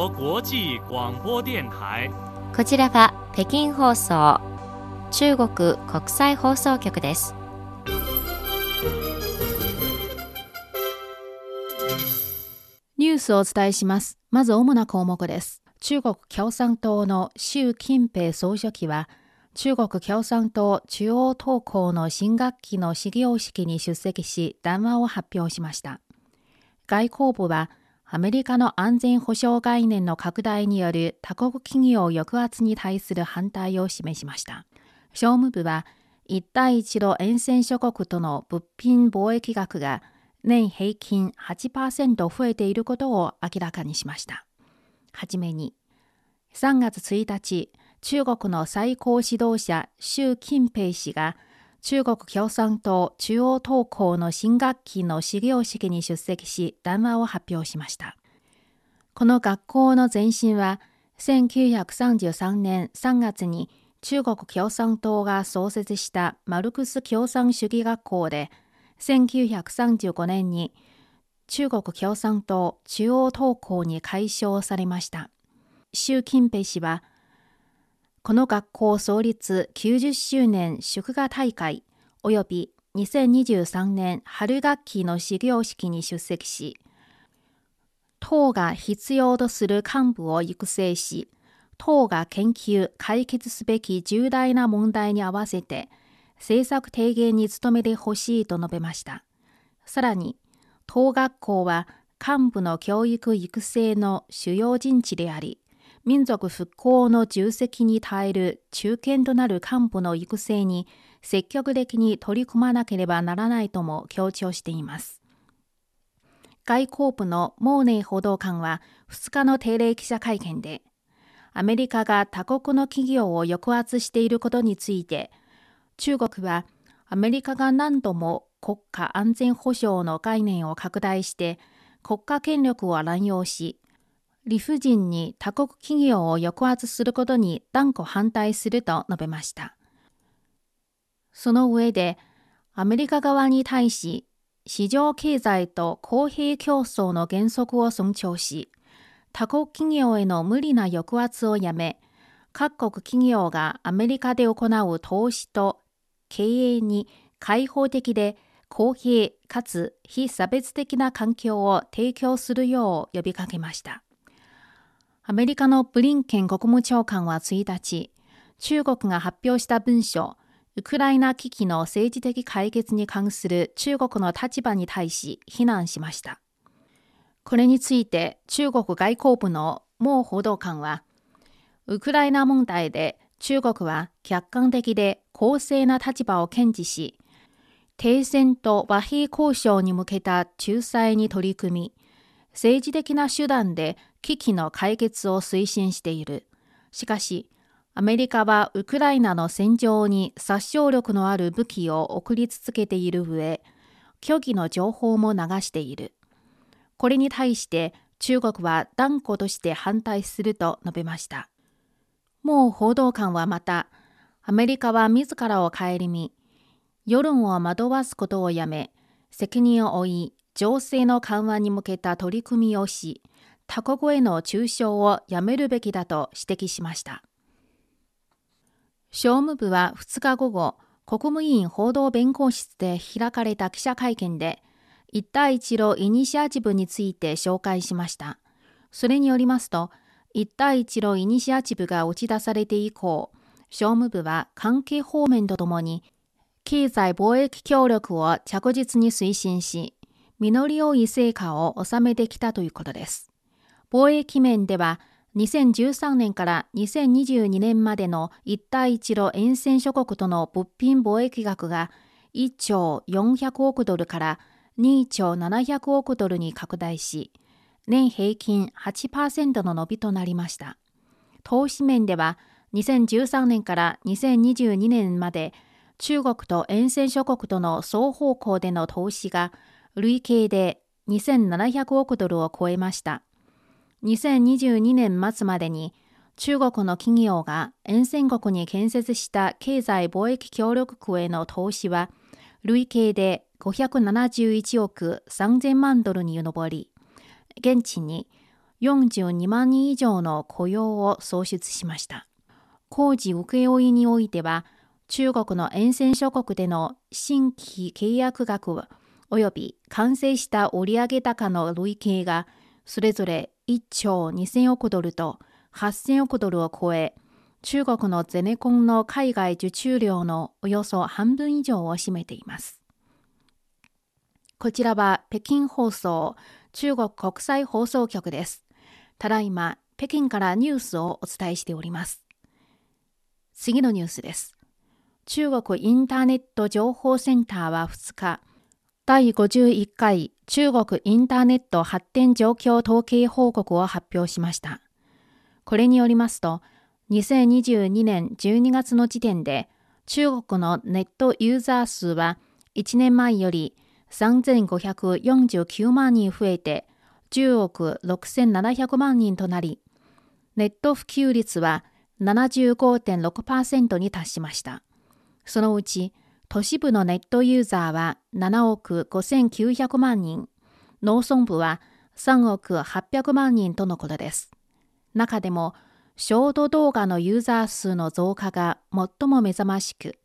国国際こちらは北京放送中国国際放送局ですニュースをお伝えします。まず主な項目です。中国共産党の習近平総書記は、中国共産党中央党校の新学期の始業式に出席し談話を発表しました。外交部は、アメリカの安全保障概念の拡大による他国企業抑圧に対する反対を示しました。商務部は、一帯一路沿線諸国との物品貿易額が年平均8%増えていることを明らかにしました。はじめに、3月1日、中国の最高指導者習近平氏が中国共産党中央党校の新学期の始業式に出席し談話を発表しました。この学校の前身は1933年3月に中国共産党が創設したマルクス共産主義学校で1935年に中国共産党中央党校に改称されました。習近平氏は、この学校創立90周年祝賀大会及び2023年春学期の始業式に出席し、党が必要とする幹部を育成し、党が研究、解決すべき重大な問題に合わせて、政策提言に努めてほしいと述べました。さらに、党学校は幹部の教育育成の主要人地であり、民族復興の重責に耐える中堅となる幹部の育成に積極的に取り組まなければならないとも強調しています。外交部のモーネー報道官は2日の定例記者会見で、アメリカが他国の企業を抑圧していることについて、中国はアメリカが何度も国家安全保障の概念を拡大して国家権力を乱用し、理不尽に他国企業を抑圧することに断固反対すると述べました。その上で、アメリカ側に対し、市場経済と公平競争の原則を尊重し、他国企業への無理な抑圧をやめ、各国企業がアメリカで行う投資と経営に開放的で公平かつ非差別的な環境を提供するよう呼びかけました。アメリカのブリンケン国務長官は1日、中国が発表した文書、ウクライナ危機の政治的解決に関する中国の立場に対し非難しました。これについて中国外交部の毛報道官は、ウクライナ問題で中国は客観的で公正な立場を堅持し、停戦と和平交渉に向けた仲裁に取り組み、政治的な手段で危機の解決を推進している。しかし、アメリカはウクライナの戦場に殺傷力のある武器を送り続けている上、虚偽の情報も流している。これに対して中国は断固として反対すると述べました。もう報道官はまた、アメリカは自らを顧み、世論を惑わすことをやめ、責任を負い、情勢の緩和に向けた取り組みをし、他国への中傷をやめるべきだと指摘しました。商務部は2日午後、国務院報道弁公室で開かれた記者会見で、一帯一路イニシアチブについて紹介しました。それによりますと、一帯一路イニシアチブが打ち出されて以降、商務部は関係方面とともに、経済貿易協力を着実に推進し、実り多い成果を収めてきたということです。貿易面では、2013年から2022年までの一帯一路沿線諸国との物品貿易額が1兆400億ドルから2兆700億ドルに拡大し、年平均8%の伸びとなりました。投資面では、2013年から2022年まで中国と沿線諸国との双方向での投資が累計で2700億ドルを超えました。2022年末までに中国の企業が沿線国に建設した経済貿易協力区への投資は累計で571億3000万ドルに上り、現地に42万人以上の雇用を創出しました。工事請負においては、中国の沿線諸国での新規契約額は及び完成した売上高の累計がそれぞれ1兆2000億ドルと8000億ドルを超え、中国のゼネコンの海外受注量のおよそ半分以上を占めています。こちらは北京放送中国国際放送局です。ただいま北京からニュースをお伝えしております。次のニュースです。中国インターネット情報センターは2日、第51回中国インターネット発展状況統計報告を発表しました。これによりますと、2022年12月の時点で中国のネットユーザー数は1年前より3549万人増えて10億6700万人となり、ネット普及率は75.6%に達しました。そのうち都市部のネットユーザーは7億5900万人、農村部は3億800万人とのことです。中でもショート動画のユーザー数の増加が最も目覚ましく、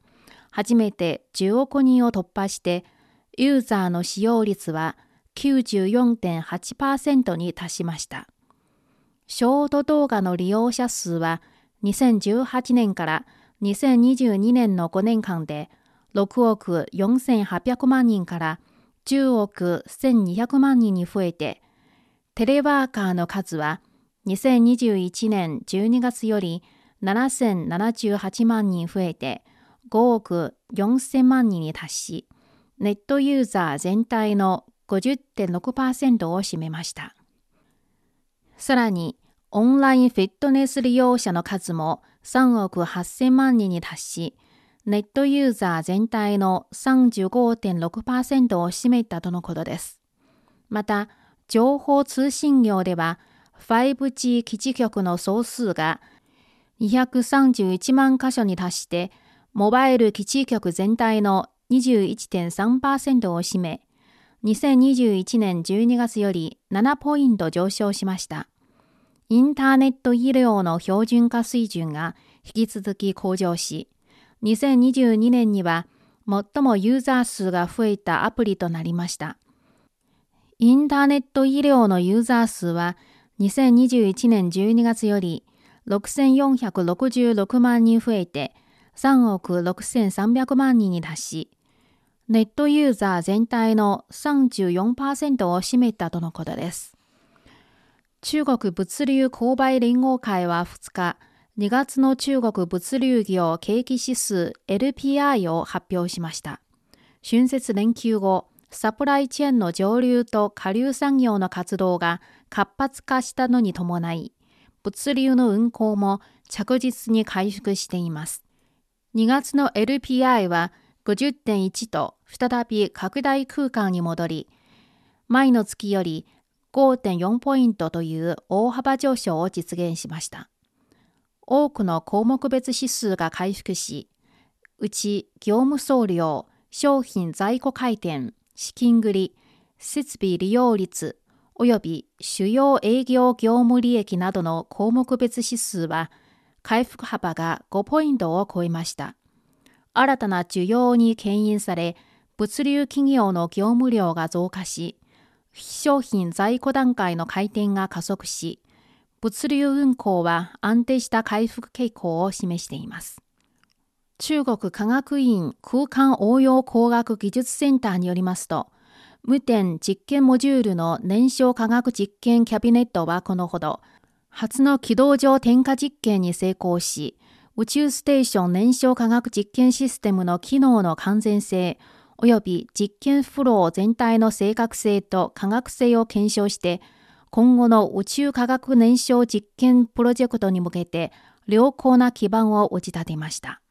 初めて10億人を突破して、ユーザーの使用率は94.8%に達しました。ショート動画の利用者数は2018年から2022年の5年間で6億4800万人から10億1200万人に増えて、テレワーカーの数は2021年12月より7078万人増えて5億4000万人に達し、ネットユーザー全体の50.6%を占めました。さらに、オンラインフィットネス利用者の数も3億8000万人に達し、ネットユーザー全体の35.6%を占めたとのことです。また、情報通信業では 5G 基地局の総数が231万箇所に達して、モバイル基地局全体の21.3%を占め、2021年12月より7ポイント上昇しました。インターネット医療の標準化水準が引き続き向上し、2022年には最もユーザー数が増えたアプリとなりました。インターネット医療のユーザー数は2021年12月より6466万人増えて3億6300万人に達し、ネットユーザー全体の34%を占めたとのことです。中国物流購買連合会は2日、2月の中国物流業景気指数 LPI を発表しました。春節連休後、サプライチェーンの上流と下流産業の活動が活発化したのに伴い、物流の運行も着実に回復しています。2月の LPI は50.1と再び拡大空間に戻り、前の月より5.4ポイントという大幅上昇を実現しました。多くの項目別指数が回復し、うち業務総量、商品在庫回転、資金繰り、設備利用率、及び主要営業業務利益などの項目別指数は回復幅が5ポイントを超えました。新たな需要に牽引され、物流企業の業務量が増加し、商品在庫段階の回転が加速し、物流運行は安定した回復傾向を示しています。中国科学院空間応用工学技術センターによりますと、無点実験モジュールの燃焼科学実験キャビネットはこのほど、初の軌道上点火実験に成功し、宇宙ステーション燃焼科学実験システムの機能の完全性、及び実験フロー全体の正確性と科学性を検証して、今後の宇宙科学燃焼実験プロジェクトに向けて良好な基盤を打ち立てました。